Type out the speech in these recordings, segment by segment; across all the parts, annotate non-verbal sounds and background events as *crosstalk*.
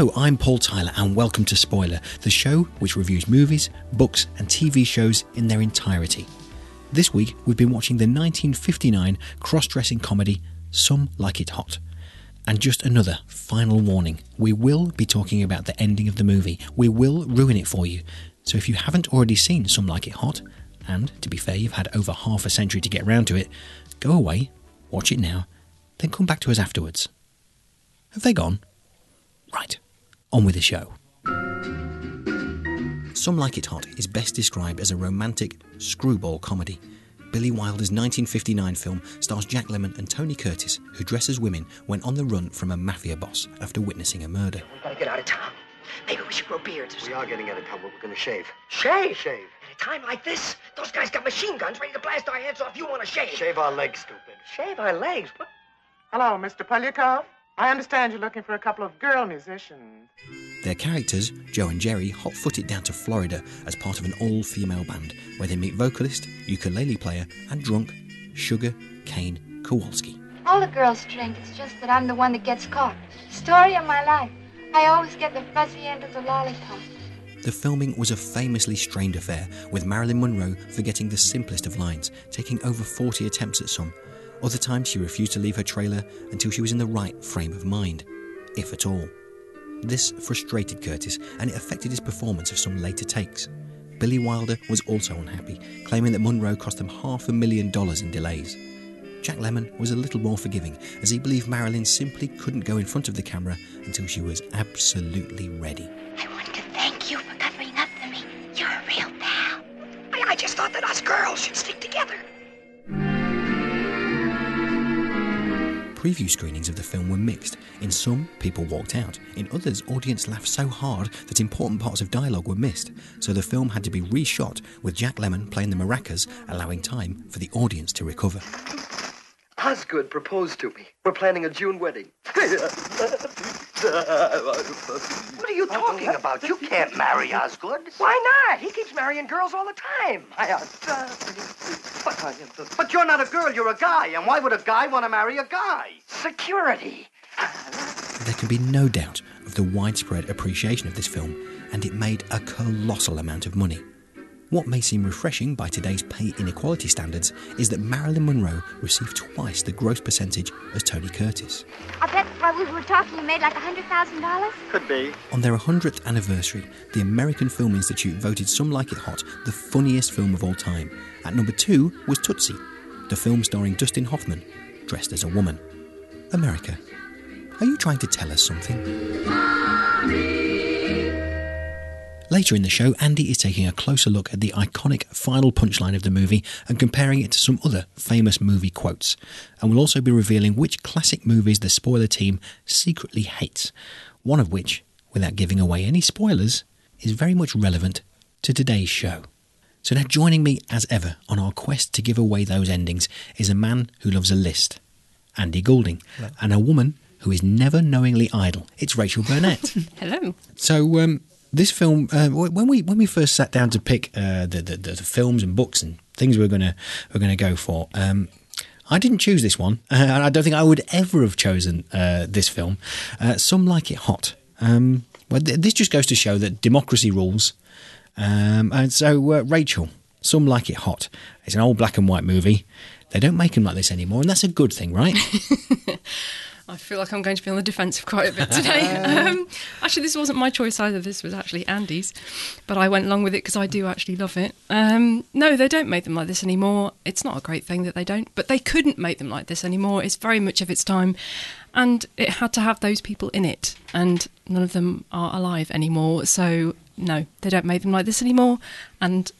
Hello, I'm Paul Tyler, and welcome to Spoiler, the show which reviews movies, books, and TV shows in their entirety. This week, we've been watching the 1959 cross dressing comedy Some Like It Hot. And just another final warning we will be talking about the ending of the movie, we will ruin it for you. So if you haven't already seen Some Like It Hot, and to be fair, you've had over half a century to get round to it, go away, watch it now, then come back to us afterwards. Have they gone? Right, on with the show. Some Like It Hot is best described as a romantic screwball comedy. Billy Wilder's 1959 film stars Jack Lemmon and Tony Curtis, who dress as women when on the run from a mafia boss after witnessing a murder. We gotta get out of town. Maybe we should grow beards or We are getting out of town, but we're gonna shave. Shave? Shave. At a time like this, those guys got machine guns ready to blast our heads off. You want to shave? Shave our legs, stupid. Shave our legs? What? Hello, Mr. Poliakoff. I understand you're looking for a couple of girl musicians. Their characters, Joe and Jerry, hot foot it down to Florida as part of an all female band where they meet vocalist, ukulele player, and drunk Sugar Kane Kowalski. All the girls drink. It's just that I'm the one that gets caught. Story of my life. I always get the fuzzy end of the lollipop. The filming was a famously strained affair, with Marilyn Monroe forgetting the simplest of lines, taking over 40 attempts at some. Other times she refused to leave her trailer until she was in the right frame of mind, if at all. This frustrated Curtis and it affected his performance of some later takes. Billy Wilder was also unhappy, claiming that Monroe cost them half a million dollars in delays. Jack Lemmon was a little more forgiving, as he believed Marilyn simply couldn't go in front of the camera until she was absolutely ready. I want to thank you for covering up for me. You're a real pal. I, I just thought that us girls should stick together. Preview screenings of the film were mixed. In some, people walked out. In others, audience laughed so hard that important parts of dialogue were missed. So the film had to be reshot with Jack Lemmon playing the maracas, allowing time for the audience to recover. Osgood proposed to me. We're planning a June wedding. *laughs* What are you talking about? You can't marry Osgood. Why not? He keeps marrying girls all the time. Uh, I, but, you're not a girl, you're a guy. And why would a guy want to marry a guy? Security. There can be no doubt of the widespread appreciation of this film, and it made a colossal amount of money. What may seem refreshing by today's pay inequality standards is that Marilyn Monroe received twice the gross percentage as Tony Curtis. I bet while we were talking, you made like hundred thousand dollars. Could be. On their 100th anniversary, the American Film Institute voted Some Like It Hot the funniest film of all time. At number two was Tootsie, the film starring Dustin Hoffman, dressed as a woman. America, are you trying to tell us something? Later in the show, Andy is taking a closer look at the iconic final punchline of the movie and comparing it to some other famous movie quotes. And we'll also be revealing which classic movies the spoiler team secretly hates, one of which, without giving away any spoilers, is very much relevant to today's show. So now joining me as ever on our quest to give away those endings is a man who loves a list, Andy Goulding, and a woman who is never knowingly idle. It's Rachel Burnett. *laughs* Hello. So um, this film, uh, when we when we first sat down to pick uh, the, the the films and books and things we are gonna we are gonna go for, um, I didn't choose this one, uh, *laughs* I don't think I would ever have chosen uh, this film. Uh, Some like it hot. Um, well, th- this just goes to show that democracy rules. Um, and so, uh, Rachel, Some like it hot. It's an old black and white movie. They don't make them like this anymore, and that's a good thing, right? *laughs* I feel like I'm going to be on the defensive quite a bit today. *laughs* *laughs* um, actually, this wasn't my choice either. This was actually Andy's, but I went along with it because I do actually love it. Um, no, they don't make them like this anymore. It's not a great thing that they don't, but they couldn't make them like this anymore. It's very much of its time, and it had to have those people in it, and none of them are alive anymore. So no, they don't make them like this anymore, and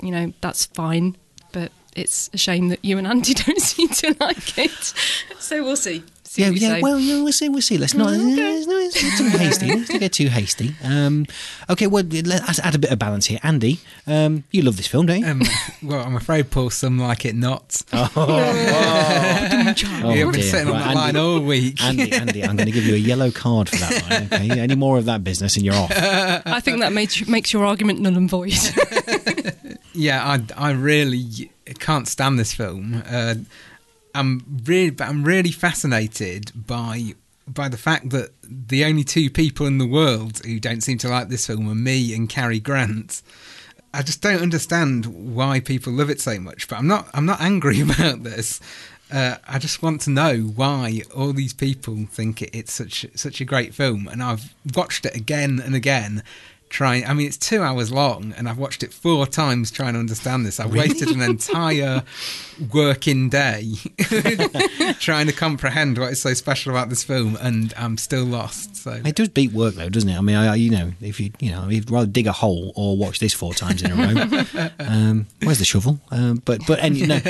you know that's fine. But it's a shame that you and Andy *laughs* don't seem to like it. So we'll see. See yeah, yeah. say. Well, no, we'll see. We'll see. Let's not. Mm, okay. let's not- let's get too hasty. *laughs* Let's not get too hasty. Um, okay, well, let's add a bit of balance here. Andy, um, you love this film, don't you? Um, well, I'm afraid, Paul, some like it not. *laughs* oh, You've been dear. sitting on Right, that line all week. Andy, Andy, I'm going to give you a yellow card for that line. Okay, *laughs* any more of that business and you're off. I think that makes makes your argument null and void. Yeah, I, I really can't stand this film. Uh, I'm really, I'm really fascinated by by the fact that the only two people in the world who don't seem to like this film are me and Cary Grant. I just don't understand why people love it so much. But I'm not I'm not angry *laughs* about this. Uh, I just want to know why all these people think it, it's such such a great film, and I've watched it again and again. Trying, I mean, it's two hours long, and I've watched it four times trying to understand this. I've wasted an entire *laughs* working day *laughs* trying to comprehend what is so special about this film, and I'm still lost. So It does beat work though, doesn't it? I mean, I, I- you know, if you you know, you'd rather dig a hole or watch this four times in a row. *laughs* um, where's the shovel? Um, but but and you know,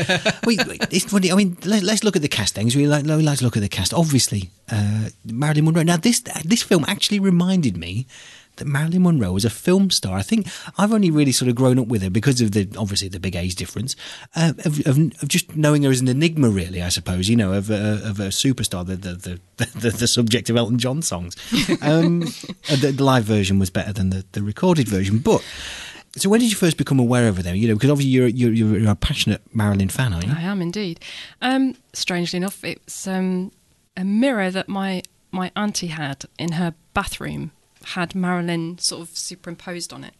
we, it's funny. I mean, let, let's look at the cast. Things we like, we like to look at the cast. Obviously, uh, Marilyn Monroe. Now this this film actually reminded me. That Marilyn Monroe was a film star. I think I've only really sort of grown up with her because of the obviously the big age difference, uh, of, of, of just knowing her as an enigma. Really, I suppose you know of a, of a superstar, the the, the *laughs* the the subject of Elton John songs. Um, *laughs* uh, the, the live version was better than the, the recorded version, but. So when did you first become aware of her? Then you know because obviously you're you're, you're a passionate Marilyn fan, aren't you? I am indeed. Um, strangely enough, it's um, a mirror that my my auntie had in her bathroom had Marilyn sort of superimposed on it.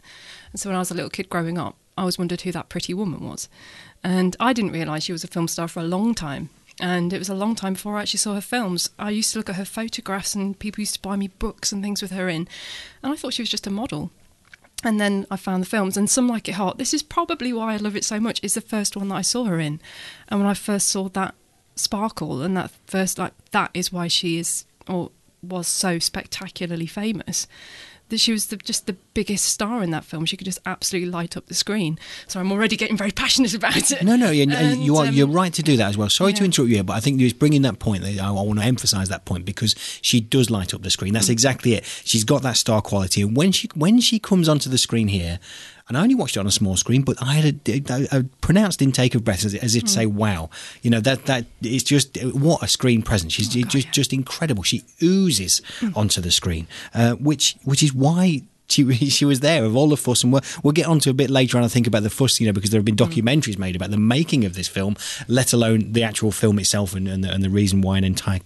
And so when I was a little kid growing up, I always wondered who that pretty woman was, and I didn't realise she was a film star for a long time. And it was a long time before I actually saw her films. I used to look at her photographs, and people used to buy me books and things with her in, and I thought she was just a model. And then I found the films, and Some Like It Hot. This is probably why I love it so much. Is the first one that I saw her in, and when I first saw that sparkle and that first like that is why she is or was so spectacularly famous. That she was the, just the biggest star in that film. She could just absolutely light up the screen. So I'm already getting very passionate about it. No, no, and, you are um, you're right to do that as well. Sorry to interrupt you, here, but I think it's bringing that point. That I, I want to emphasise that point because she does light up the screen. Mm. That's exactly it. She's got that star quality, and when she when she comes onto the screen here, and I only watched it on a small screen, but I had a, a, a pronounced intake of breath as, as if to say, Mm. "Wow!" You know that that it's just what a screen presence. She's Oh, just just incredible. She oozes Mm. onto the screen, uh, which which is why she *laughs* she was there of all the fuss, and we'll, we'll get onto a bit later on. I think about the fuss, you know, because there have been documentaries made about the making of this film, let alone the actual film itself, and and the, and the reason why an entire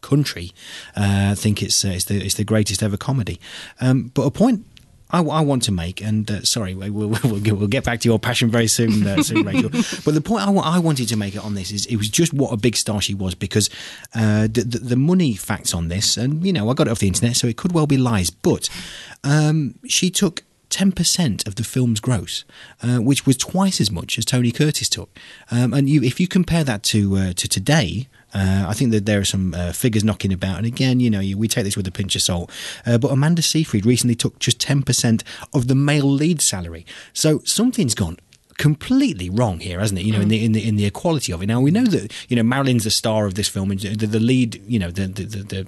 country uh, think it's uh, it's the it's the greatest ever comedy. Um, but a point. I, I want to make, and uh, sorry, we- we'll, we'll, get, we'll get back to your passion very soon, uh, soon *laughs* Rachel. But the point I, I wanted to make it on this is it was just what a big star she was because uh, the, the, the money facts on this, and you know, I got it off the internet, so it could well be lies, but um, she took 10% of the film's gross, uh, which was twice as much as Tony Curtis took. Um, and you, if you compare that to uh, to today, uh, I think that there are some uh, figures knocking about. And again, you know, you, we take this with a pinch of salt. Uh, but Amanda Seyfried recently took just 10% of the male lead salary. So something's gone completely wrong here, hasn't it? You know, in the in the in the equality of it. Now we know that you know Marilyn's the star of this film, and the, the lead, you know, the, the, the the-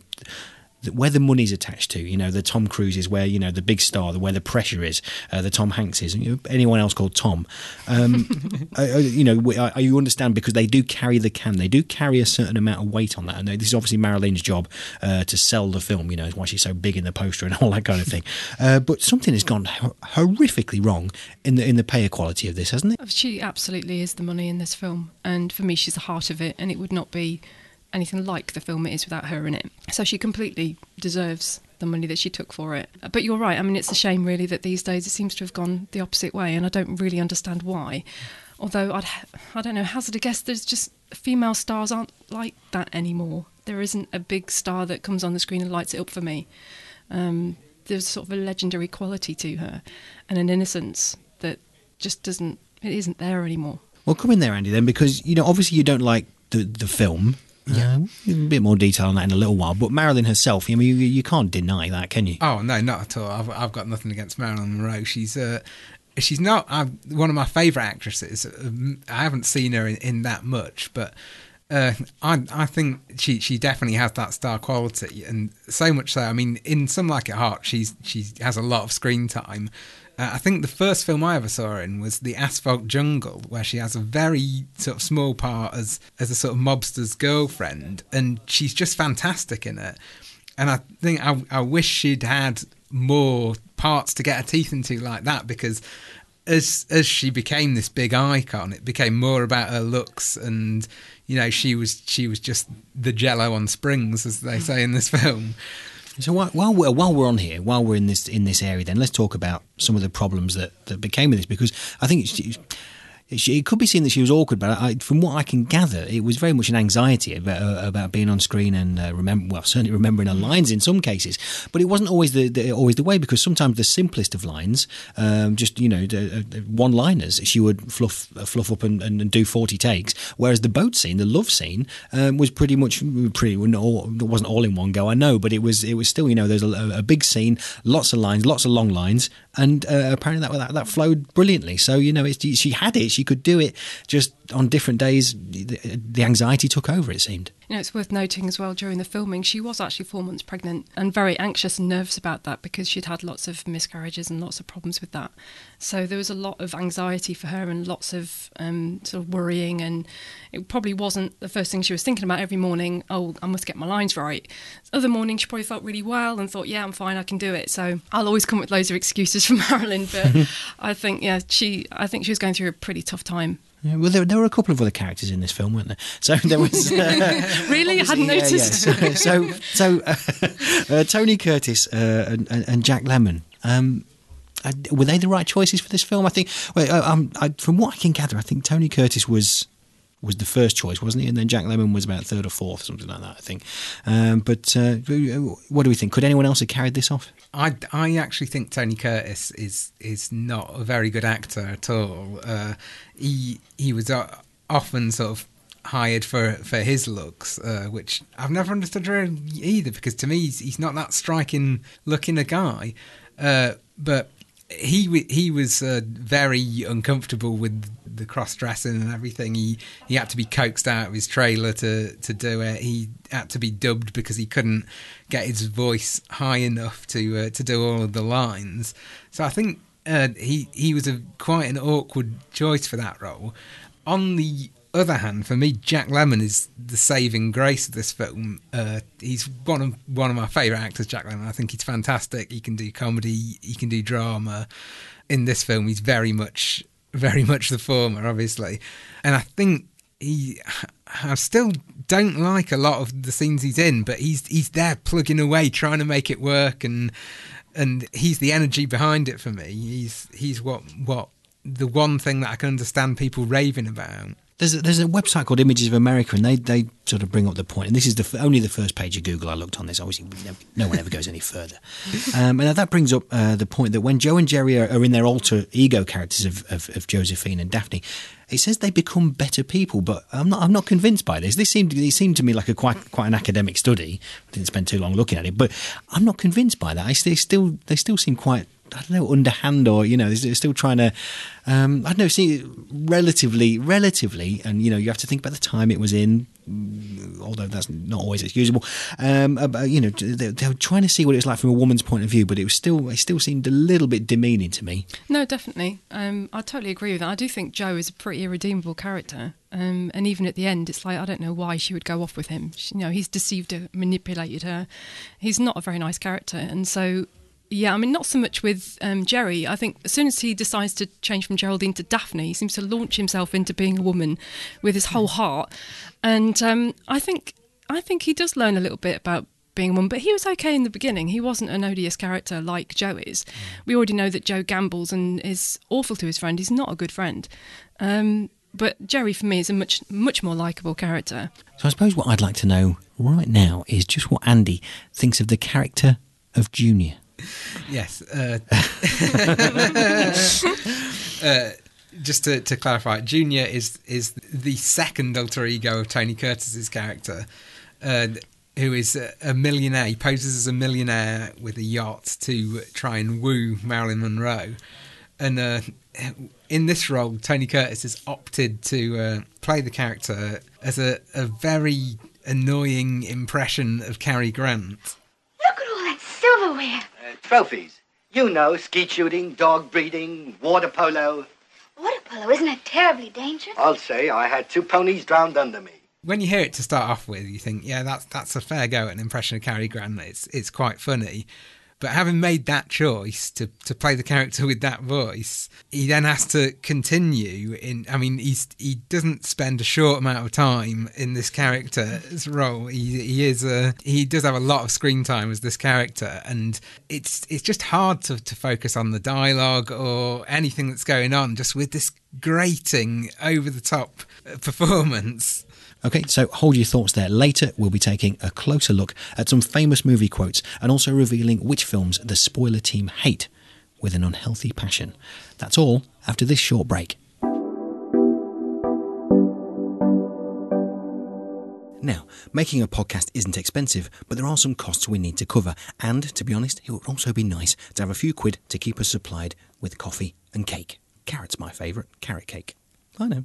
where the money's attached to, you know, the Tom Cruise is where you know the big star, the where the pressure is, uh, the Tom Hanks is, and you know, anyone else called Tom, um, *laughs* uh, uh, you know, we- uh, you understand because they do carry the can, they do carry a certain amount of weight on that, and this is obviously Marilyn's job uh, to sell the film, you know, is why she's so big in the poster and *laughs* all that kind of thing. Uh, but something has gone hor- horrifically wrong in the in the pay equality of this, hasn't it? She absolutely is the money in this film, and for me, she's the heart of it, and it would not be anything like the film it is without her in it. So she completely deserves the money that she took for it. But you're right. I mean, it's a shame, really, that these days it seems to have gone the opposite way, and I don't really understand why. Although I'd, I don't know, hazard a guess. There's just female stars aren't like that anymore. There isn't a big star that comes on the screen and lights it up for me. Um, there's sort of a legendary quality to her, and an innocence that just doesn't. It isn't there anymore. Well, come in there, Andy, then, because you know obviously you don't like the the film. Yeah, a bit more detail on that in a little while. But Marilyn herself, I mean, you, you can't deny that, can you? Oh no, not at all. I've, I've got nothing against Marilyn Monroe. She's uh, she's not uh, one of my favourite actresses. Um, I haven't seen her in, in that much, but Uh, I I think she she definitely has that star quality, and so much so. I mean, in Some Like It Hot, she's she has a lot of screen time. Uh, I think the first film I ever saw her in was The Asphalt Jungle, where she has a very sort of small part as as a sort of mobster's girlfriend, and she's just fantastic in it. And I think I, I wish she'd had more parts to get her teeth into like that because as as she became this big icon, it became more about her looks and you know she was she was just the jello on springs as they say in this film. So while we're, while we're on here, while we're in this in this area, then let's talk about some of the problems that, that became with this because I think it's, she, it could be seen that she was awkward, but I, from what I can gather, it was very much an anxiety about, uh, about being on screen and uh, remember, well, certainly remembering her lines in some cases. But it wasn't always the, the always the way because sometimes the simplest of lines, um, just you know, uh, one liners, she would fluff uh, fluff up and, and, do forty takes. Whereas the boat scene, the love scene, um, was pretty much pretty. It wasn't all in one go, I know, but it was it was still you know there's a, a big scene, lots of lines, lots of long lines, and uh, apparently that, that, that flowed brilliantly. So you know, she had it, she could do it. Just on different days, the, the anxiety took over. It seemed. You know, it's worth noting as well during the filming, she was actually four months pregnant and very anxious and nervous about that because she'd had lots of miscarriages and lots of problems with that. So there was a lot of anxiety for her and lots of um, sort of worrying. And it probably wasn't the first thing she was thinking about every morning. Oh, I must get my lines right. Other morning, she probably felt really well and thought, yeah, I'm fine, I can do it. So I'll always come with loads of excuses from *laughs* Marilyn, but *laughs* I think, yeah, she, I think she was going through a pretty tough time. Yeah, well, there, there, were a couple of other characters in this film, weren't there? So *laughs* there was uh, really, I hadn't noticed. Yeah, yeah. So, so, so uh, uh, Tony Curtis uh, and, and, Jack Lemmon. Um, uh, were they the right choices for this film? I think. Well, uh, um, I, from what I can gather, I think Tony Curtis was was the first choice, wasn't he? And then Jack Lemmon was about third or fourth, something like that, I think. Um, but uh, what do we think? Could anyone else have carried this off? I, I actually think Tony Curtis is is not a very good actor at all. Uh, he he was uh, often sort of hired for for his looks, uh, which I've never understood either. Because to me, he's, he's not that striking looking a guy. Uh, but he he was uh, very uncomfortable with the cross dressing and everything. He he had to be coaxed out of his trailer to to do it. He had to be dubbed because he couldn't get his voice high enough to uh, to do all of the lines. So I think uh, he he was a quite an awkward choice for that role. On the other hand, for me, Jack Lemmon is the saving grace of this film. Uh, he's one of one of my favourite actors, Jack Lemmon. I think he's fantastic. He can do comedy, he can do drama. In this film, he's very much, very much the former, obviously. And I think he, I still don't like a lot of the scenes he's in, but he's he's there plugging away, trying to make it work, and and he's the energy behind it for me. He's he's what what the one thing that I can understand people raving about. There's a, there's a website called Images of America, and they, they sort of bring up the point. And this is the only the first page of Google I looked on this. Obviously, no, no one ever goes any further. *laughs* Um, and that brings up uh, the point that when Joe and Jerry are, are in their alter ego characters of, of, of, Josephine and Daphne, it says they become better people. But I'm not I'm not convinced by this. This seemed it seemed to me like a quite quite an academic study. I didn't spend too long looking at it, but I'm not convinced by that. I, they still they still seem quite I don't know, underhand or, you know, they're still trying to, um, I don't know, see, relatively, relatively, and, you know, you have to think about the time it was in, although that's not always excusable. Um, about, you know, they, they, were trying to see what it was like from a woman's point of view, but it was still, it still seemed a little bit demeaning to me. No, definitely. Um, I totally agree with that. I do think Joe is a pretty irredeemable character. Um, and even at the end, it's like I don't know why she would go off with him. She, you know, he's deceived her, manipulated her. He's not a very nice character, and so yeah, I mean, not so much with um, Jerry. I think as soon as he decides to change from Geraldine to Daphne, he seems to launch himself into being a woman with his whole heart. And um, I think I think he does learn a little bit about being a woman, but he was okay in the beginning. He wasn't an odious character like Joe is. We already know that Joe gambles and is awful to his friend. He's not a good friend. Um, but Jerry, for me, is a much much more likable character. So I suppose what I'd like to know right now is just what Andy thinks of the character of Junior yes. Uh, *laughs* uh, just to, to, clarify, Junior is is the second alter ego of Tony Curtis's character, uh, who is a, a, millionaire. He poses as a millionaire with a yacht to try and woo Marilyn Monroe. and uh, in this role, Tony Curtis has opted to uh, play the character as a, a very annoying impression of Cary Grant. Look at all that silverware. Trophies. You know, skeet shooting, dog breeding, water polo. Water polo, isn't it terribly dangerous? I'll say I had two ponies drowned under me. When you hear it to start off with, you think, yeah, that's that's a fair go at an impression of Cary Grant. It's it's quite funny. But having made that choice to, to play the character with that voice, he then has to continue in. I mean, he's he doesn't spend a short amount of time in this character's role. He he is a he does have a lot of screen time as this character, and it's it's just hard to to focus on the dialogue or anything that's going on. Just with this grating over the top performance. Okay, so hold your thoughts there. Later, we'll be taking a closer look at some famous movie quotes and also revealing which films the spoiler team hate with an unhealthy passion. That's all after this short break. Now, making a podcast isn't expensive, but there are some costs we need to cover, and to be honest, it would also be nice to have a few quid to keep us supplied with coffee and cake. Carrot's my favourite, carrot cake. I know.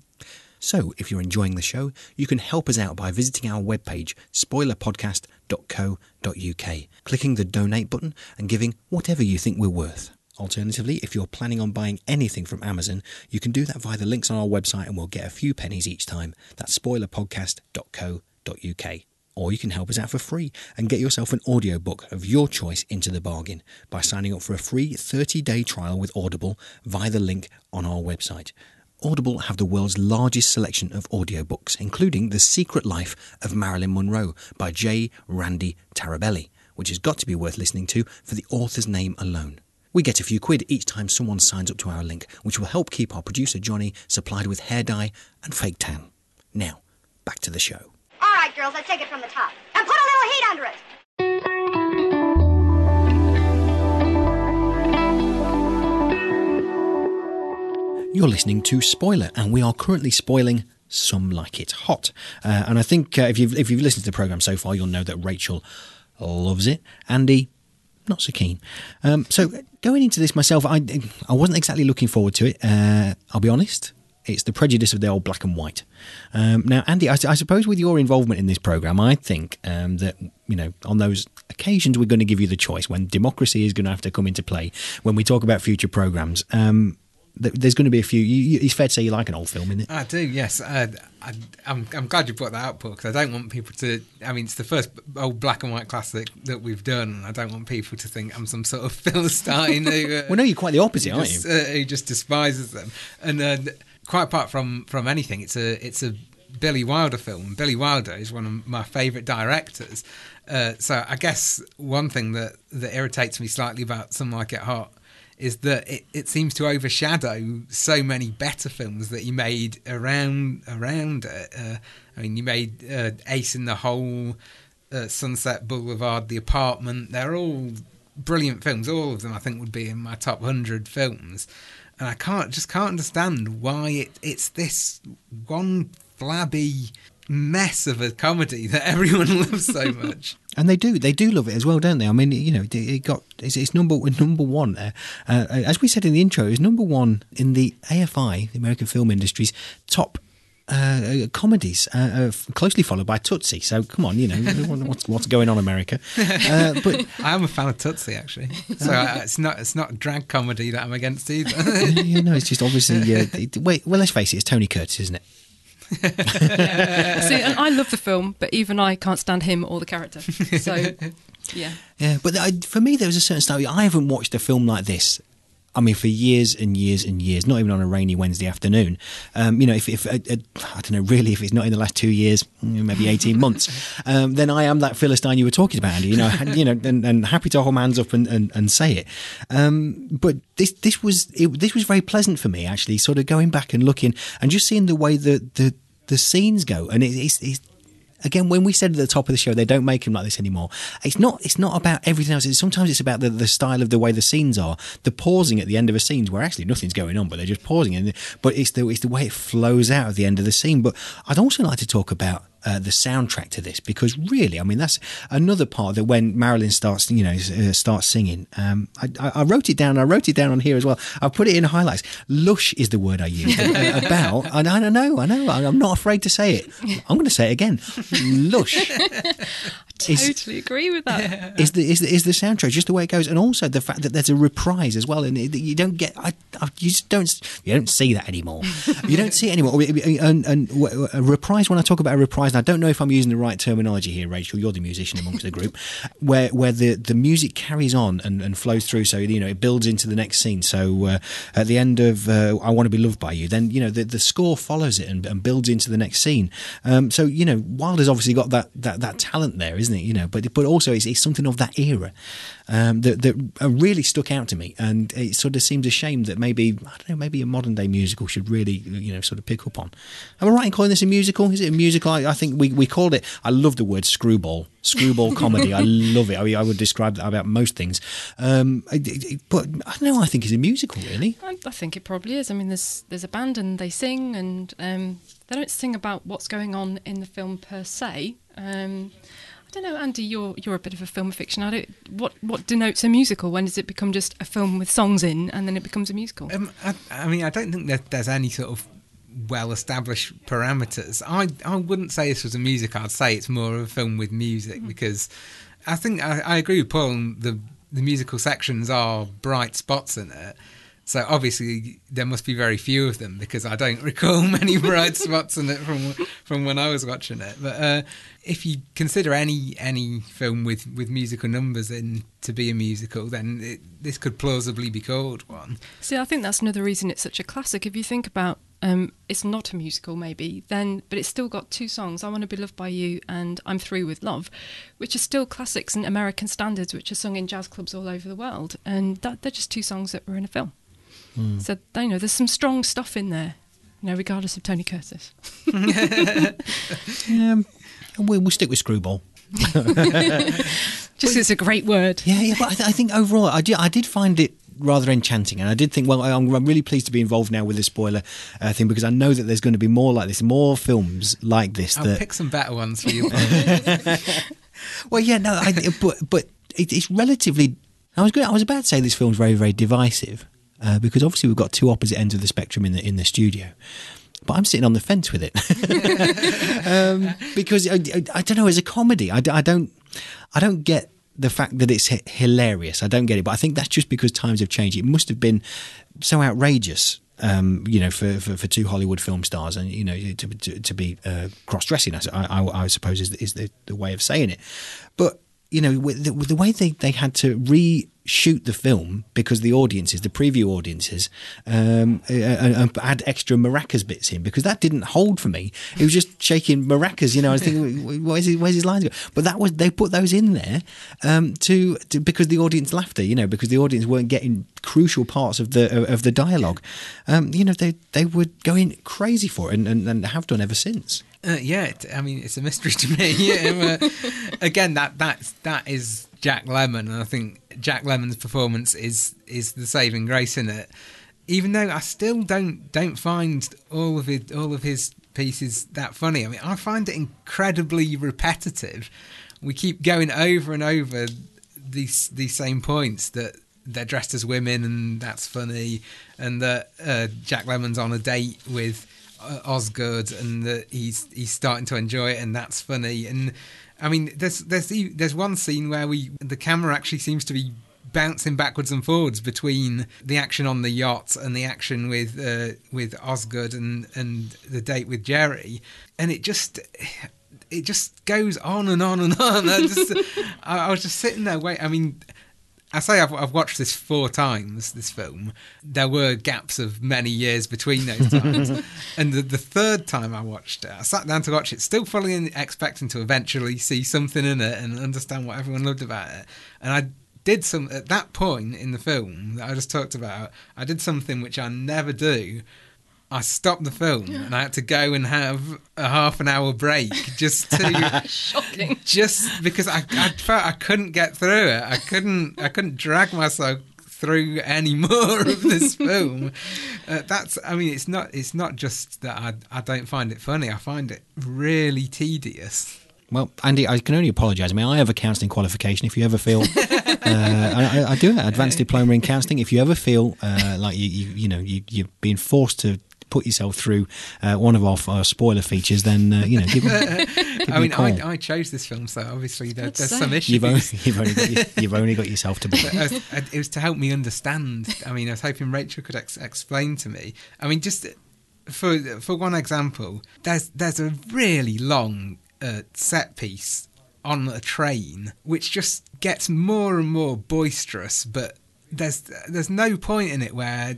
So, if you're enjoying the show, you can help us out by visiting our webpage, spoilerpodcast.co.uk, clicking the donate button and giving whatever you think we're worth. Alternatively, if you're planning on buying anything from Amazon, you can do that via the links on our website and we'll get a few pennies each time. That's spoilerpodcast.co.uk. Or you can help us out for free and get yourself an audiobook of your choice into the bargain by signing up for a free 30 day trial with Audible via the link on our website. Audible have the world's largest selection of audiobooks, including The Secret Life of Marilyn Monroe by J. Randy Taraborrelli, which has got to be worth listening to for the author's name alone. We get a few quid each time someone signs up to our link, which will help keep our producer Johnny supplied with hair dye and fake tan. Now, back to the show. All right, girls, let's take it from the top. And put a little heat under it. You're listening to Spoiler, and we are currently spoiling Some Like It Hot. Uh, and I think uh, if you've if you've listened to the program so far, you'll know that Rachel loves it. Andy, not so keen. Um, so going into this myself, I I wasn't exactly looking forward to it. Uh, I'll be honest. It's the prejudice of the old black and white. Um, now, Andy, I, I, suppose with your involvement in this program, I think um, that you know on those occasions we're going to give you the choice when democracy is going to have to come into play when we talk about future programs. Um, there's going to be a few. You, it's fair to say you like an old film, isn't it? I do. Yes, uh, I, am I'm glad you brought that up, Paul, because I don't want people to. I mean, it's the first old black and white classic that we've done. I don't want people to think I'm some sort of *laughs* philistine. who, uh, well, no, you're quite the opposite, aren't just, you? Uh, who just despises them. And uh, quite apart from from anything, it's a it's a Billy Wilder film. Billy Wilder is one of my favourite directors. Uh, so I guess one thing that that irritates me slightly about Some Like It Hot is that it, it seems to overshadow so many better films that he made around around it. Uh, I mean, you made uh, Ace in the Hole, uh, Sunset Boulevard, The Apartment. They're all brilliant films. All of them, I think, would be in my top hundred films. And I can't just can't understand why it, it's this one flabby mess of a comedy that *laughs* everyone loves so much. And they do, they do love it as well, don't they? I mean, you know, it got it's, it's number *laughs* number one there. Uh, as we said in the intro, it's number one in the AFI, the American Film Industry's top uh, comedies, uh, uh, closely followed by Tootsie. So come on, you know *laughs* what's what's going on, America? Uh, but *laughs* I am a fan of Tootsie actually. So uh, it's not it's not drag comedy that I'm against either. you know, it's just obviously. It, wait, well, let's face it, it's Tony Curtis, isn't it? *laughs* See, and I love the film, but even I can't stand him or the character. So, yeah. Yeah, but I, for me, there was a certain style. I haven't watched a film like this. I mean, for years and years and years, not even on a rainy Wednesday afternoon. Um, you know, if, if uh, uh, I don't know, really, if it's not in the last two years, mm, maybe 18 months, *laughs* um, then I am that Philistine you were talking about, Andy, you know, and, you know, and, and happy to hold my hands up and, and, and say it. Um, but this, this was, it, this was very pleasant for me, actually, sort of going back and looking and just seeing the way that the, the scenes go. And it, it's, it's again, when we said at the top of the show, they don't make him like this anymore. It's not. It's not about everything else. It's, sometimes it's about the, the style of the way the scenes are, the pausing at the end of a scene where actually nothing's going on, but they're just pausing. And but it's the it's the way it flows out at the end of the scene. But I'd also like to talk about uh, the soundtrack to this because really, I mean, that's another part that when Marilyn starts, you know, uh, starts singing. Um, I, I, I wrote it down. I wrote it down on here as well. I put it in highlights. Lush is the word I used uh, *laughs* about. And I don't know. I know. I'm not afraid to say it. I'm going to say it again. Lush. *laughs* Is- Totally agree with that. is the is the, is the soundtrack just the way it goes, and also the fact that there's a reprise as well, and you don't get, I, I, you just don't, you don't see that anymore. *laughs* you don't see it anymore. And, and a reprise, when I talk about a reprise, and I don't know if I'm using the right terminology here, Rachel. You're the musician amongst the group, *laughs* where where the, the music carries on and, and flows through, so you know it builds into the next scene. So uh, at the end of uh, I Want to Be Loved by You, then you know the, the score follows it and, and builds into the next scene. Um, so you know Wilder's obviously got that, that that talent there, isn't it? You know, but but also it's, it's something of that era um, that that uh, really stuck out to me, and it sort of seems a shame that maybe I don't know, maybe a modern day musical should really you know sort of pick up on. Am I right in calling this a musical? Is it a musical? I, I think we we called it. I love the word screwball, screwball *laughs* comedy. I love it. I mean, I would describe that about most things. Um, I- I- but I don't know. I think it's a musical, really. I, I think it probably is. I mean, there's there's a band and they sing, and um, they don't sing about what's going on in the film per se. Um, I don't know, Andy. You're you're a bit of a film aficionado. What what denotes a musical? When does it become just a film with songs in, and then it becomes a musical? Um, I, I mean, I don't think that there's any sort of well-established parameters. I I wouldn't say this was a music. I'd say it's more of a film with music because I think I, I agree with Paul. The the musical sections are bright spots in it. So obviously there must be very few of them because I don't *laughs* recall many bright spots in it from from when I was watching it. But uh, if you consider any any film with, with musical numbers in to be a musical, then it, this could plausibly be called one. See, I think that's another reason it's such a classic. If you think about, um, it's not a musical, maybe then, but it's still got two songs: "I Want to Be Loved by You" and "I'm Through with Love," which are still classics and American standards, which are sung in jazz clubs all over the world. And that, they're just two songs that were in a film. So you know, there's some strong stuff in there. You know, regardless of Tony Curtis. *laughs* *laughs* Um, we, we'll stick with screwball. *laughs* Just it's a great word. Yeah, yeah, but I, th- I think overall, I did, I did find it rather enchanting, and I did think, well, I- I'm, I'm really pleased to be involved now with the spoiler uh, thing because I know that there's going to be more like this, more films like this. I'll that pick some better ones for you. *laughs* well, yeah, no, I, but but it, it's relatively. I was going, I was about to say this film's very very divisive uh, because obviously we've got two opposite ends of the spectrum in the in the studio. But I'm sitting on the fence with it *laughs* um, because I, I, I don't know. As a comedy, I don't I don't get the fact that it's hilarious. I don't get it, but I think that's just because times have changed. It must have been so outrageous um, you know, for, for, for two Hollywood film stars, and you know, to, to, to be uh, cross-dressing, I, I, I suppose is, is the, the way of saying it. But you know, the, the way they, they had to reshoot the film because the audiences, the preview audiences, um, uh, uh, uh, add extra maracas bits in because that didn't hold for me. It was just shaking maracas. You know, I was thinking, *laughs* where's his, where's his lines? But that was they put those in there um, to, to because the audience laughter. You know, because the audience weren't getting crucial parts of the of the dialogue. Um, you know, they they were going crazy for it and, and, and have done ever since. Uh, yeah, I mean, it's a mystery *laughs* to me. Yeah, again, that that's that is Jack Lemmon, and I think Jack Lemmon's performance is is the saving grace in it. Even though I still don't don't find all of it all of his pieces that funny. I mean, I find it incredibly repetitive. We keep going over and over these these same points that they're dressed as women and that's funny, and that uh, Jack Lemmon's on a date with uh, Osgood and that he's he's starting to enjoy it and that's funny. And I mean, there's there's there's one scene where we the camera actually seems to be bouncing backwards and forwards between the action on the yacht and the action with uh, with Osgood and and the date with Jerry, and it just it just goes on and on and on. I just *laughs* I, I was just sitting there wait. I mean. I say I've, I've watched this four times. This film, there were gaps of many years between those *laughs* times, and the, the third time I watched it, I sat down to watch it, still fully in- expecting to eventually see something in it and understand what everyone loved about it. And I did some at that point in the film that I just talked about. I did something which I never do. I stopped the film and I had to go and have a half an hour break just to *laughs* Shocking. just because I, I felt I couldn't get through it. I couldn't I couldn't drag myself through any *laughs* more of this film. Uh, that's, I mean, it's not, it's not just that I, I don't find it funny. I find it really tedious. Well, Andy, I can only apologise. I mean, I have a counselling qualification. If you ever feel, uh, I, I do an advanced diploma in counselling. If you ever feel uh, like you, you, you know, you, you're being forced to put yourself through uh, one of our, our, spoiler features, then uh, you know. Give, *laughs* give I mean, I, I, chose this film, so obviously there, there's some issues. You've only, you've only, got, you, *laughs* you've only got yourself to blame. it was to help me understand. I mean, I was hoping Rachel could ex- explain to me. I mean, just for for one example, there's there's a really long uh, set piece on a train, which just gets more and more boisterous. But there's there's no point in it where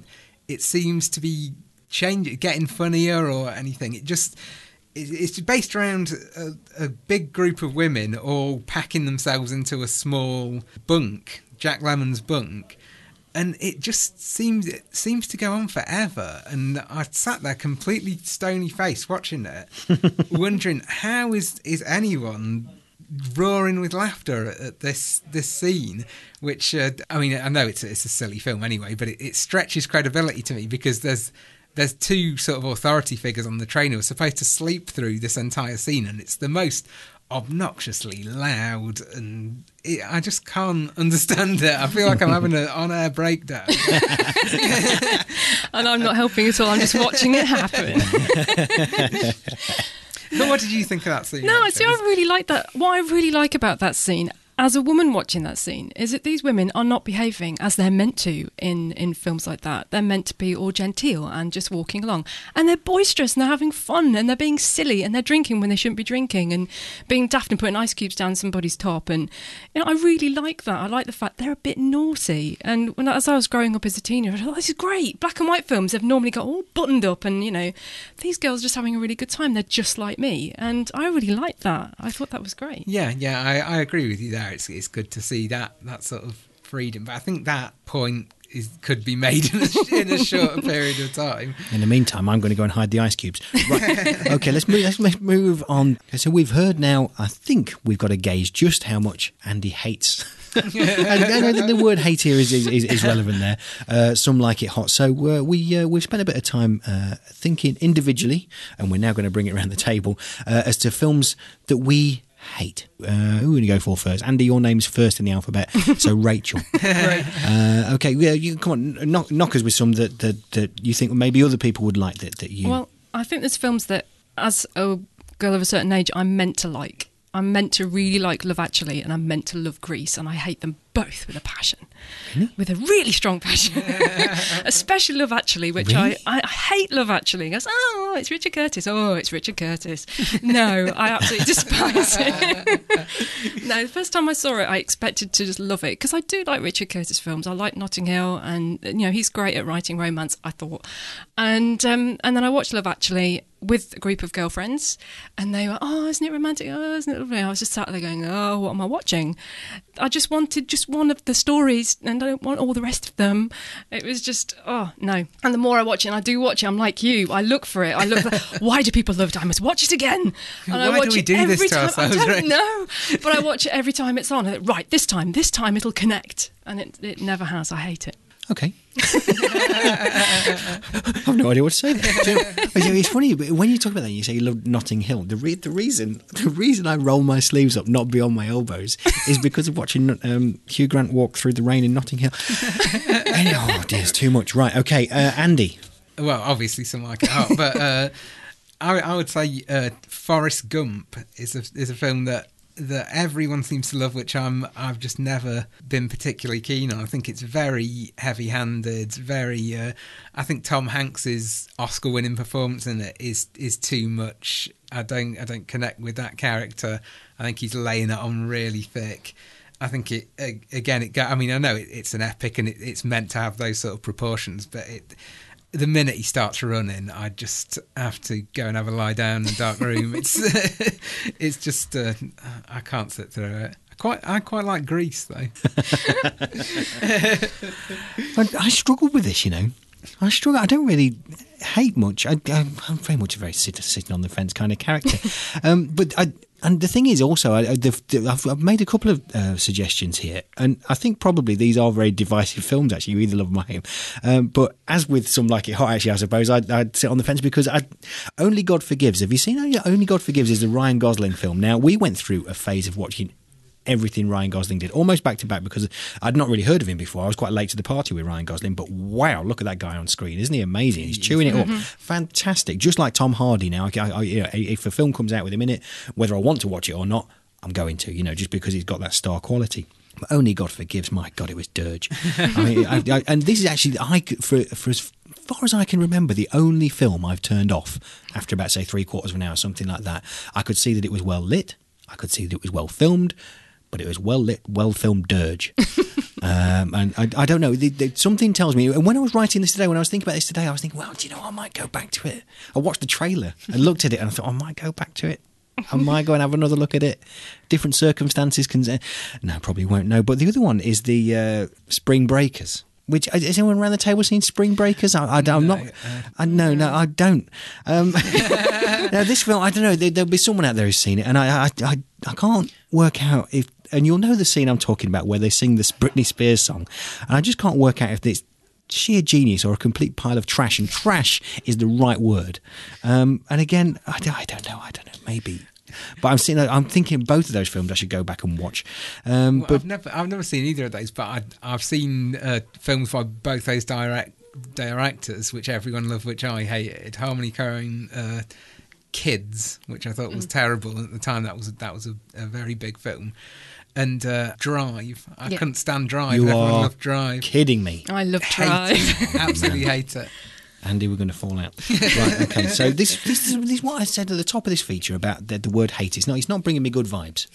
it seems to be changing, getting funnier or anything. It just it's based around a, a, big group of women all packing themselves into a small bunk, Jack Lemmon's bunk, and it just seems it seems to go on forever. And I sat there completely stony faced watching it, *laughs* wondering how is is anyone roaring with laughter at this this scene, which uh, I mean I know it's a, it's a silly film anyway, but it, it stretches credibility to me because there's there's two sort of authority figures on the train who are supposed to sleep through this entire scene, and it's the most obnoxiously loud and it, I just can't *laughs* understand it. I feel like I'm having an on-air breakdown. *laughs* and I'm not helping at all. I'm just watching it happen. *laughs* but what did you think of that scene? No, see, I really like that. What I really like about that scene as a woman watching that scene is that these women are not behaving as they're meant to in, in films like that. They're meant to be all genteel and just walking along. And they're boisterous and they're having fun and they're being silly and they're drinking when they shouldn't be drinking and being daft and putting ice cubes down somebody's top. And you know, I really like that. I like the fact they're a bit naughty. And when as I was growing up as a teenager, I thought, this is great. Black and white films have normally got all buttoned up and, you know, these girls are just having a really good time. They're just like me. And I really liked that. I thought that was great. Yeah, yeah, I, I agree with you there it's it's good to see that that sort of freedom. But I think that point is could be made in a, in a shorter period of time. *laughs* In the meantime, I'm going to go and hide the ice cubes. Right. *laughs* okay, let's move, let's move on. So we've heard now. I think we've got to gauge just how much Andy hates. *laughs* and, and, the word hate here is, is, is relevant there. Uh, some like it hot. So uh, we uh, we've spent a bit of time uh, thinking individually, and we're now going to bring it around the table uh, as to films that we hate. Uh, who are going to go for first? Andy, your name's first in the alphabet, so *laughs* Rachel. *laughs* right. uh, okay, yeah, you come on, knock, knock us with some that, that, that you think maybe other people would like that, that you. Well, I think there's films that, as a girl of a certain age, I'm meant to like. I'm meant to really like Love Actually, and I'm meant to love Grease, and I hate them both with a passion, really? with a really strong passion. *laughs* Especially Love Actually, which really? I, I hate Love Actually. Goes, oh, it's Richard Curtis. Oh, it's Richard Curtis. No, I absolutely despise it. *laughs* no, the first time I saw it, I expected to just love it because I do like Richard Curtis films. I like Notting Hill, and you know he's great at writing romance. I thought, and um, and then I watched Love Actually with a group of girlfriends, and they were, oh, isn't it romantic? Oh, isn't it lovely? I was just sat there going, oh, what am I watching? I just wanted just one of the stories, and I don't want all the rest of them. It was just, oh no. And the more I watch it, and I do watch it, I'm like you. I look for it. I look. For, *laughs* why do people love it? I must watch it again. And why I watch do we do this to time. ourselves? I don't know, but I watch it every time it's on. Right, this time, this time it'll connect, and it it never has. I hate it. Okay. *laughs* I have no idea what to say. it's funny when you talk about that. You say you love Notting Hill. The, re- the reason the reason I roll my sleeves up, not beyond my elbows, is because of watching um, Hugh Grant walk through the rain in Notting Hill. *laughs* and, oh dear, it's too much. Right, okay, uh, Andy. Well, obviously some like it but uh, I, I, would say uh, Forrest Gump is a is a film that that everyone seems to love, which I'm I've just never been particularly keen on. I think it's very heavy-handed, very. Uh, I think Tom Hanks's Oscar-winning performance in it is is too much. I don't I don't connect with that character. I think he's laying it on really thick. I think it again. It. I mean, I know it, it's an epic and it, it's meant to have those sort of proportions, but it the minute he starts running, I just have to go and have a lie down in a dark room. it's *laughs* it's just uh, I can't sit through it. I quite I quite like Grease though. *laughs* I, I struggle with this, you know. I struggle. I don't really hate much. I, am very much a very sitting on the fence kind of character. *laughs* um, but I, and the thing is also, I, the, the- I've made a couple of uh, suggestions here, and I think probably these are very divisive films. Actually, you either love them or hate 'em. Um, but as with some like it hot, actually, I suppose I'd, I'd sit on the fence because I only God forgives. Have you seen Only- Only God Forgives? Is a Ryan Gosling film. Now we went through a phase of watching everything Ryan Gosling did, almost back to back, because I'd not really heard of him before. I was quite late to the party with Ryan Gosling, but wow, look at that guy on screen, isn't he amazing? He's chewing it up, mm-hmm. fantastic, just like Tom Hardy. Now, I, I, you know, if a film comes out with him in it, whether I want to watch it or not, I'm going to, you know, just because he's got that star quality. But only God forgives. My God, it was dirge. *laughs* I mean, I, I, and this is actually, I for for as far as I can remember, the only film I've turned off after about say three quarters of an hour, something like that. I could see that it was well lit. I could see that it was well filmed, but it was well lit, well filmed dirge. *laughs* um, and I, I don't know. The, the, something tells me. And when I was writing this today, when I was thinking about this today, I was thinking, well, do you know? I might go back to it. I watched the trailer and looked at it, and I thought, I might go back to it. I might go and have another look at it. Different circumstances can. No, probably won't know. But the other one is the uh, Spring Breakers. Which has anyone around the table seen Spring Breakers? I, am not. I no, no, I don't. Um, *laughs* *laughs* now this film, I don't know. There, there'll be someone out there who's seen it, and I, I, I, I can't work out if. And you'll know the scene I'm talking about where they sing this Britney Spears song, and I just can't work out if it's sheer genius or a complete pile of trash. And trash is the right word. Um, and again, I I don't know. I don't know. Maybe. But I'm seeing. I'm thinking both of those films I should go back and watch. Um, Well, but I've never, I've never seen either of those, but I, I've seen uh, films by both those direct directors, which everyone loved, which I hated. Harmony Korine, uh, Kids, which I thought Mm. was terrible at the time. That was that was a, a very big film, and uh, Drive. I Yeah. couldn't stand Drive. you Everyone are loved Drive. kidding me. I love Drive. it. Absolutely hate it. *laughs* Andy, we're going to fall out. *laughs* right, okay. So this, this, is, this is what I said at the top of this feature about the, the word hate. It's not, it's not bringing me good vibes.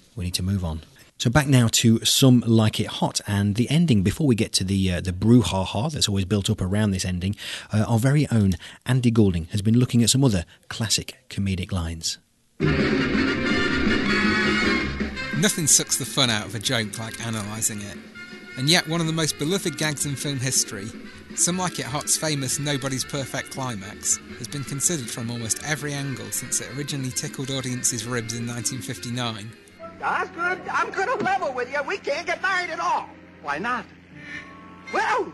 *laughs* we need to move on. So back now to some like it hot and the ending. Before we get to the uh, the brouhaha that's always built up around this ending, uh, our very own Andy Goulding has been looking at some other classic comedic lines. Nothing sucks the fun out of a joke like analysing it. And yet, one of the most beloved gags in film history, Some Like It Hot's famous Nobody's Perfect climax, has been considered from almost every angle since it originally tickled audiences' ribs in 1959. That's good. I'm good to level with you. We can't get married at all. Why not? Well,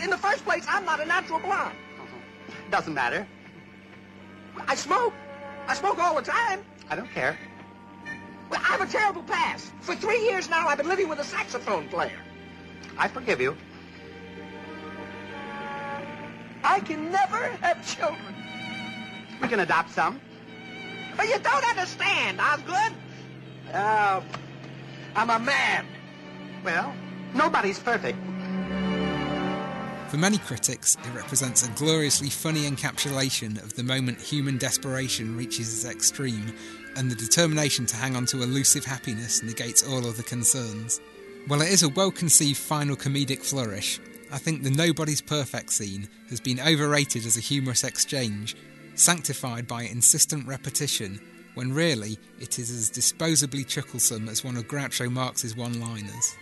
in the first place, I'm not a natural blonde. Uh-huh. Doesn't matter. I smoke. I smoke all the time. I don't care. Well, I have a terrible past. For three years now, I've been living with a saxophone player. I forgive you. I can never have children. We can adopt some. But you don't understand, Osgood. Uh, I'm a man. Well, nobody's perfect. For many critics, it represents a gloriously funny encapsulation of the moment human desperation reaches its extreme and the determination to hang on to elusive happiness negates all other concerns. While it is a well conceived final comedic flourish, I think the Nobody's Perfect scene has been overrated as a humorous exchange, sanctified by insistent repetition, when really it is as disposably chucklesome as one of Groucho Marx's one liners.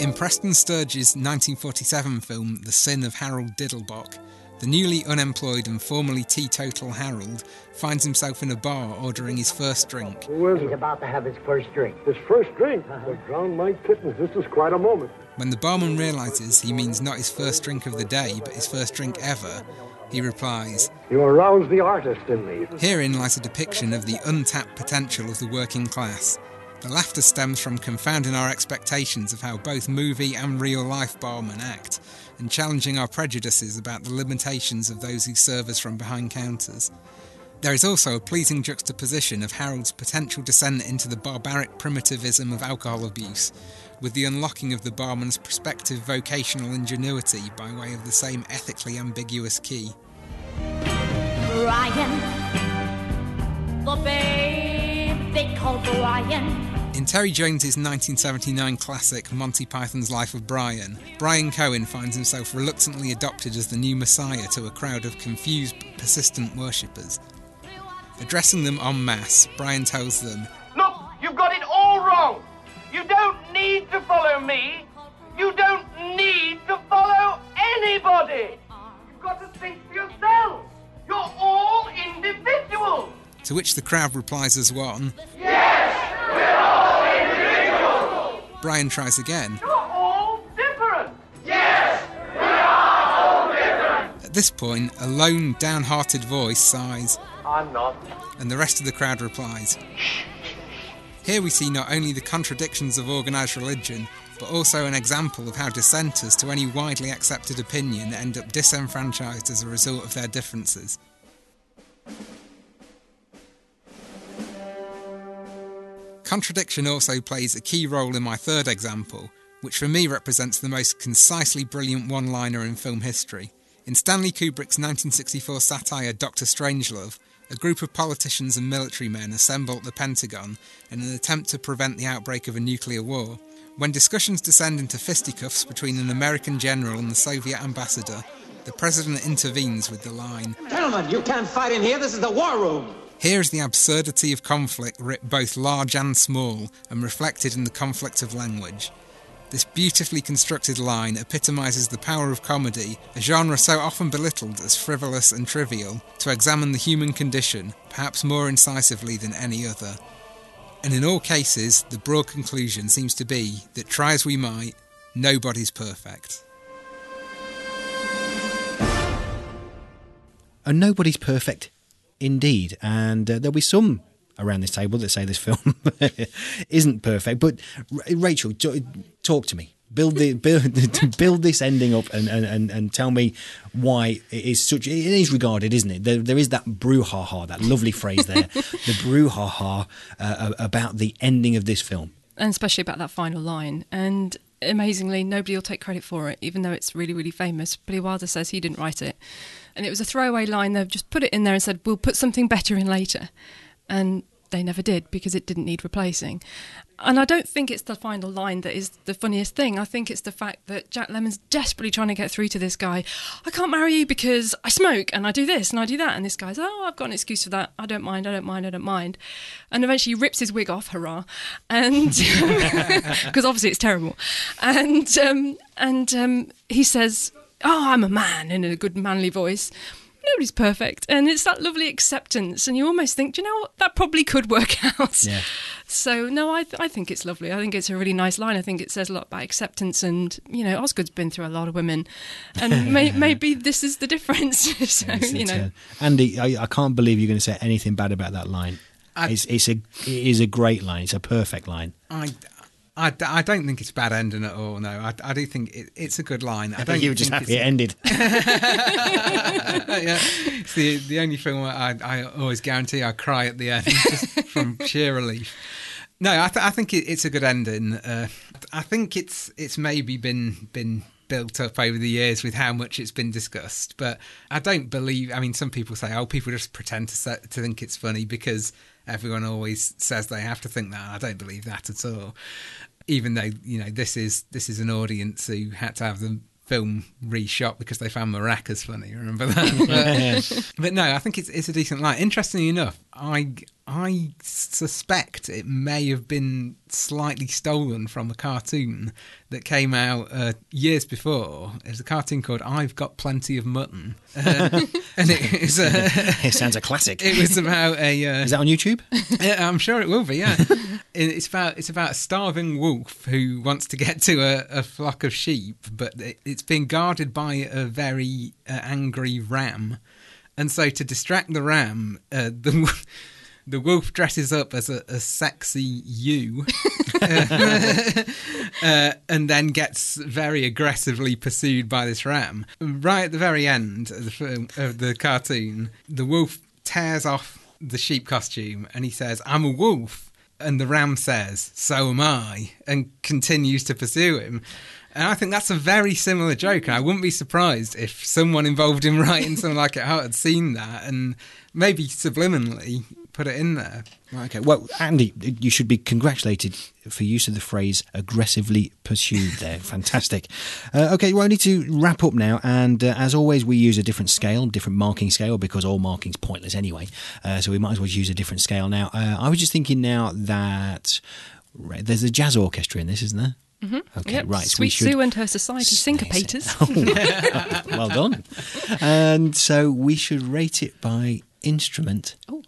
In Preston Sturges' 1947 film The Sin of Harold Diddlebock, the newly unemployed and formerly teetotal Harold finds himself in a bar ordering his first drink. He's about to have his first drink. His first drink? Uh-huh. Well, drown my kittens. This is quite a moment. When the barman realizes he means not his first drink of the day, but his first drink ever, he replies, You arouse the artist in me. Herein lies a depiction of the untapped potential of the working class. The laughter stems from confounding our expectations of how both movie and real life barmen act, and challenging our prejudices about the limitations of those who serve us from behind counters. There is also a pleasing juxtaposition of Harold's potential descent into the barbaric primitivism of alcohol abuse, with the unlocking of the barman's prospective vocational ingenuity by way of the same ethically ambiguous key. Brian, the babe they call Brian. In Terry Jones's 1979 classic Monty Python's Life of Brian, Brian Cohen finds himself reluctantly adopted as the new messiah to a crowd of confused, persistent worshippers. Addressing them en masse, Brian tells them, Look, you've got it all wrong. You don't need to follow me. You don't need to follow anybody. You've got to think for yourselves. You're all individuals. To which the crowd replies as one. Yes, we're all individuals! Brian tries again. You're all different. Yes, we're all different! At this point, a lone, downhearted voice sighs, I'm not. and the rest of the crowd replies. Here we see not only the contradictions of organised religion, but also an example of how dissenters to any widely accepted opinion end up disenfranchised as a result of their differences. Contradiction also plays a key role in my third example, which for me represents the most concisely brilliant one liner in film history. In Stanley Kubrick's 1964 satire Doctor Strangelove, a group of politicians and military men assemble at the Pentagon in an attempt to prevent the outbreak of a nuclear war. When discussions descend into fisticuffs between an American general and the Soviet ambassador, the president intervenes with the line Gentlemen, you can't fight in here. This is the war room. Here is the absurdity of conflict writ both large and small and reflected in the conflict of language. This beautifully constructed line epitomises the power of comedy, a genre so often belittled as frivolous and trivial, to examine the human condition, perhaps more incisively than any other. And in all cases, the broad conclusion seems to be that try as we might, nobody's perfect. And nobody's perfect, indeed. And uh, there'll be some around this table that say this film *laughs* isn't perfect. But R- Rachel, talk to me. Build the build, *laughs* build this ending up and, and, and, and tell me why it is such. It is regarded, isn't it? There, there is that brouhaha, that lovely phrase there, *laughs* the brouhaha uh, about the ending of this film. and especially about that final line. And amazingly, nobody will take credit for it, even though it's really, really famous. Billy Wilder says he didn't write it, and it was a throwaway line. They've just put it in there and said, "We'll put something better in later," and they never did because it didn't need replacing. And I don't think it's the final line that is the funniest thing. I think it's the fact that Jack Lemmon's desperately trying to get through to this guy. I can't marry you because I smoke and I do this and I do that. And this guy's, oh, I've got an excuse for that. I don't mind. I don't mind. I don't mind. And eventually he rips his wig off. Hurrah! And *laughs* because obviously it's terrible. And um, and um, he says, "Oh, I'm a man," in a good manly voice. Nobody's perfect, and it's that lovely acceptance, and you almost think, do you know what, that probably could work *laughs* out. Yeah. So no, I th- I think it's lovely. I think it's a really nice line. I think it says a lot about acceptance, and you know, Osgood's been through a lot of women, and *laughs* may- maybe this is the difference. *laughs* so you know, Andy, I, I can't believe you're going to say anything bad about that line. I- it's it's a it is a great line. It's a perfect line. I, I, I don't think it's a bad ending at all. No, I, I do think it, it's a good line. I, don't think you were just happy it ended. *laughs* yeah, it's the the only film where I, I always guarantee I cry at the end *laughs* just from sheer relief. No, I, th- I think it, it's a good ending. Uh, I think it's it's maybe been been built up over the years with how much it's been discussed, but I don't believe. I mean, some people say, "Oh, people just pretend to se- to think it's funny because everyone always says they have to think that." I don't believe that at all. Even though you know this is this is an audience who had to have the film reshot because they found maracas funny. Remember that? *laughs* But, but no, I think it's it's a decent line. Interestingly enough, I I suspect it may have been slightly stolen from a cartoon that came out uh, years before. It's a cartoon called "I've Got Plenty of Mutton," uh, *laughs* and it is a, it sounds a classic. It was about a. Uh, Is that on YouTube? *laughs* I'm sure it will be. Yeah, *laughs* it's about it's about a starving wolf who wants to get to a, a flock of sheep, but it, it's being guarded by a very uh, angry ram, and so to distract the ram, uh, the *laughs* the wolf dresses up as a, a sexy ewe, *laughs* uh, and then gets very aggressively pursued by this ram. Right at the very end of the film of the cartoon, the wolf tears off the sheep costume and he says, "I'm a wolf." And the ram says, "So am I," and continues to pursue him. And I think that's a very similar joke. And I wouldn't be surprised if someone involved in writing something like it had seen that and maybe subliminally put it in there. Right, okay. Well, Andy, you should be congratulated for use of the phrase aggressively pursued there. *laughs* Fantastic. Uh, okay, well, I need to wrap up now. And uh, as always, we use a different scale, different marking scale, because all marking's pointless anyway. Uh, so we might as well use a different scale now. Uh, I was just thinking now that right, there's a jazz orchestra in this, isn't there? Mhm. Okay, Yep, right. so Sweet we should, Sue and her society syncopators. *laughs* well done. *laughs* And so we should rate it by instrument. Oh.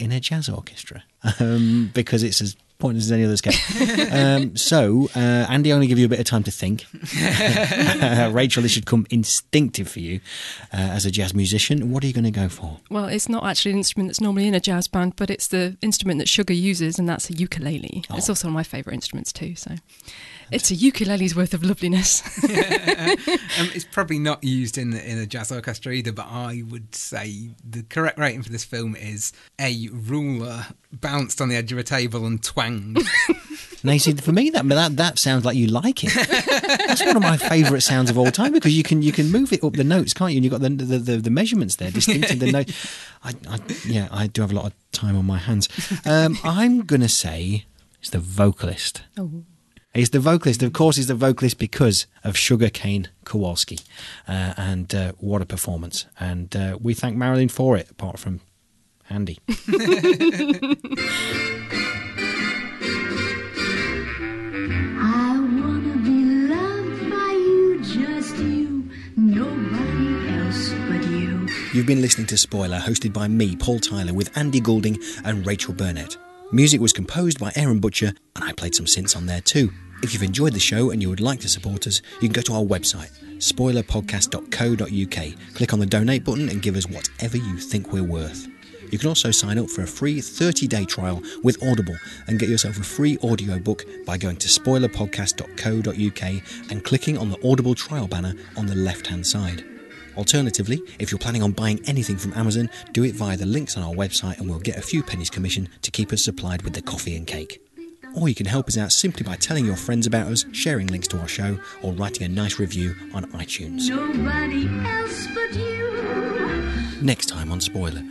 In a jazz orchestra *laughs* um, because it's as pointless as any other scale. um, so, uh, Andy, only give you a bit of time to think. *laughs* *laughs* Rachel, this should come instinctive for you uh, as a jazz musician. What are you going to go for? Well, it's not actually an instrument that's normally in a jazz band, but it's the instrument that Sugar uses, and that's a ukulele. Oh. It's also one of my favourite instruments too. So, it's a ukulele's worth of loveliness. *laughs* um, it's probably not used in in a jazz orchestra either, but I would say the correct rating for this film is a ruler bounced on the edge of a table and twanged. *laughs* Now, you see, for me, that that that sounds like you like it. That's one of my favourite sounds of all time because you can you can move it up the notes, can't you? And you've got the the, the, the measurements there, distinct in the note. *laughs* I, I, yeah, I do have a lot of time on my hands. Um, I'm gonna say it's the vocalist. Oh. He's the vocalist. Of course, he's the vocalist because of Sugar Kane Kowalski. Uh, and uh, what a performance. And uh, we thank Marilyn for it, apart from Andy. *laughs* I wanna be loved by you, just you, nobody else but you. You've been listening to Spoiler, hosted by me, Paul Tyler, with Andy Goulding and Rachel Burnett. Music was composed by Aaron Butcher, and I played some synths on there too. If you've enjoyed the show and you would like to support us, you can go to our website, spoilerpodcast.co.uk, click on the donate button and give us whatever you think we're worth. You can also sign up for a free 30 day trial with Audible and get yourself a free audiobook by going to spoilerpodcast.co.uk and clicking on the Audible trial banner on the left hand side. Alternatively, if you're planning on buying anything from Amazon, do it via the links on our website and we'll get a few pennies commission to keep us supplied with the coffee and cake. Or you can help us out simply by telling your friends about us, sharing links to our show, or writing a nice review on iTunes. Nobody else but you. Next time on Spoiler.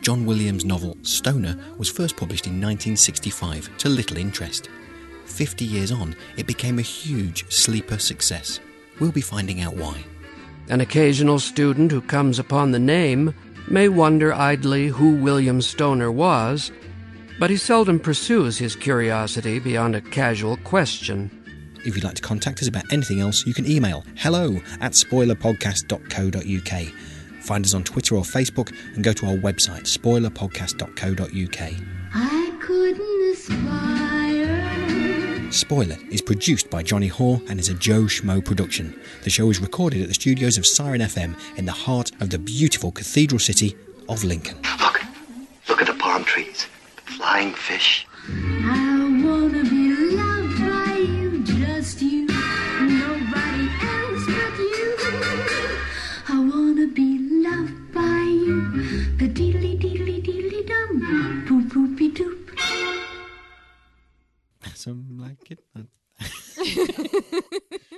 John Williams' novel Stoner was first published in 1965 to little interest. 50 years on, it became a huge sleeper success. We'll be finding out why. An occasional student who comes upon the name may wonder idly who William Stoner was, but he seldom pursues his curiosity beyond a casual question. If you'd like to contact us about anything else, you can email hello at spoilerpodcast.co.uk. Find us on Twitter or Facebook and go to our website, spoilerpodcast.co.uk. I couldn't aspire. Spoiler is produced by Johnny Hoare and is a Joe Schmo production. The show is recorded at the studios of Siren FM in the heart of the beautiful cathedral city of Lincoln. Look look at the palm trees, the flying fish. I Some like it. *laughs* *laughs*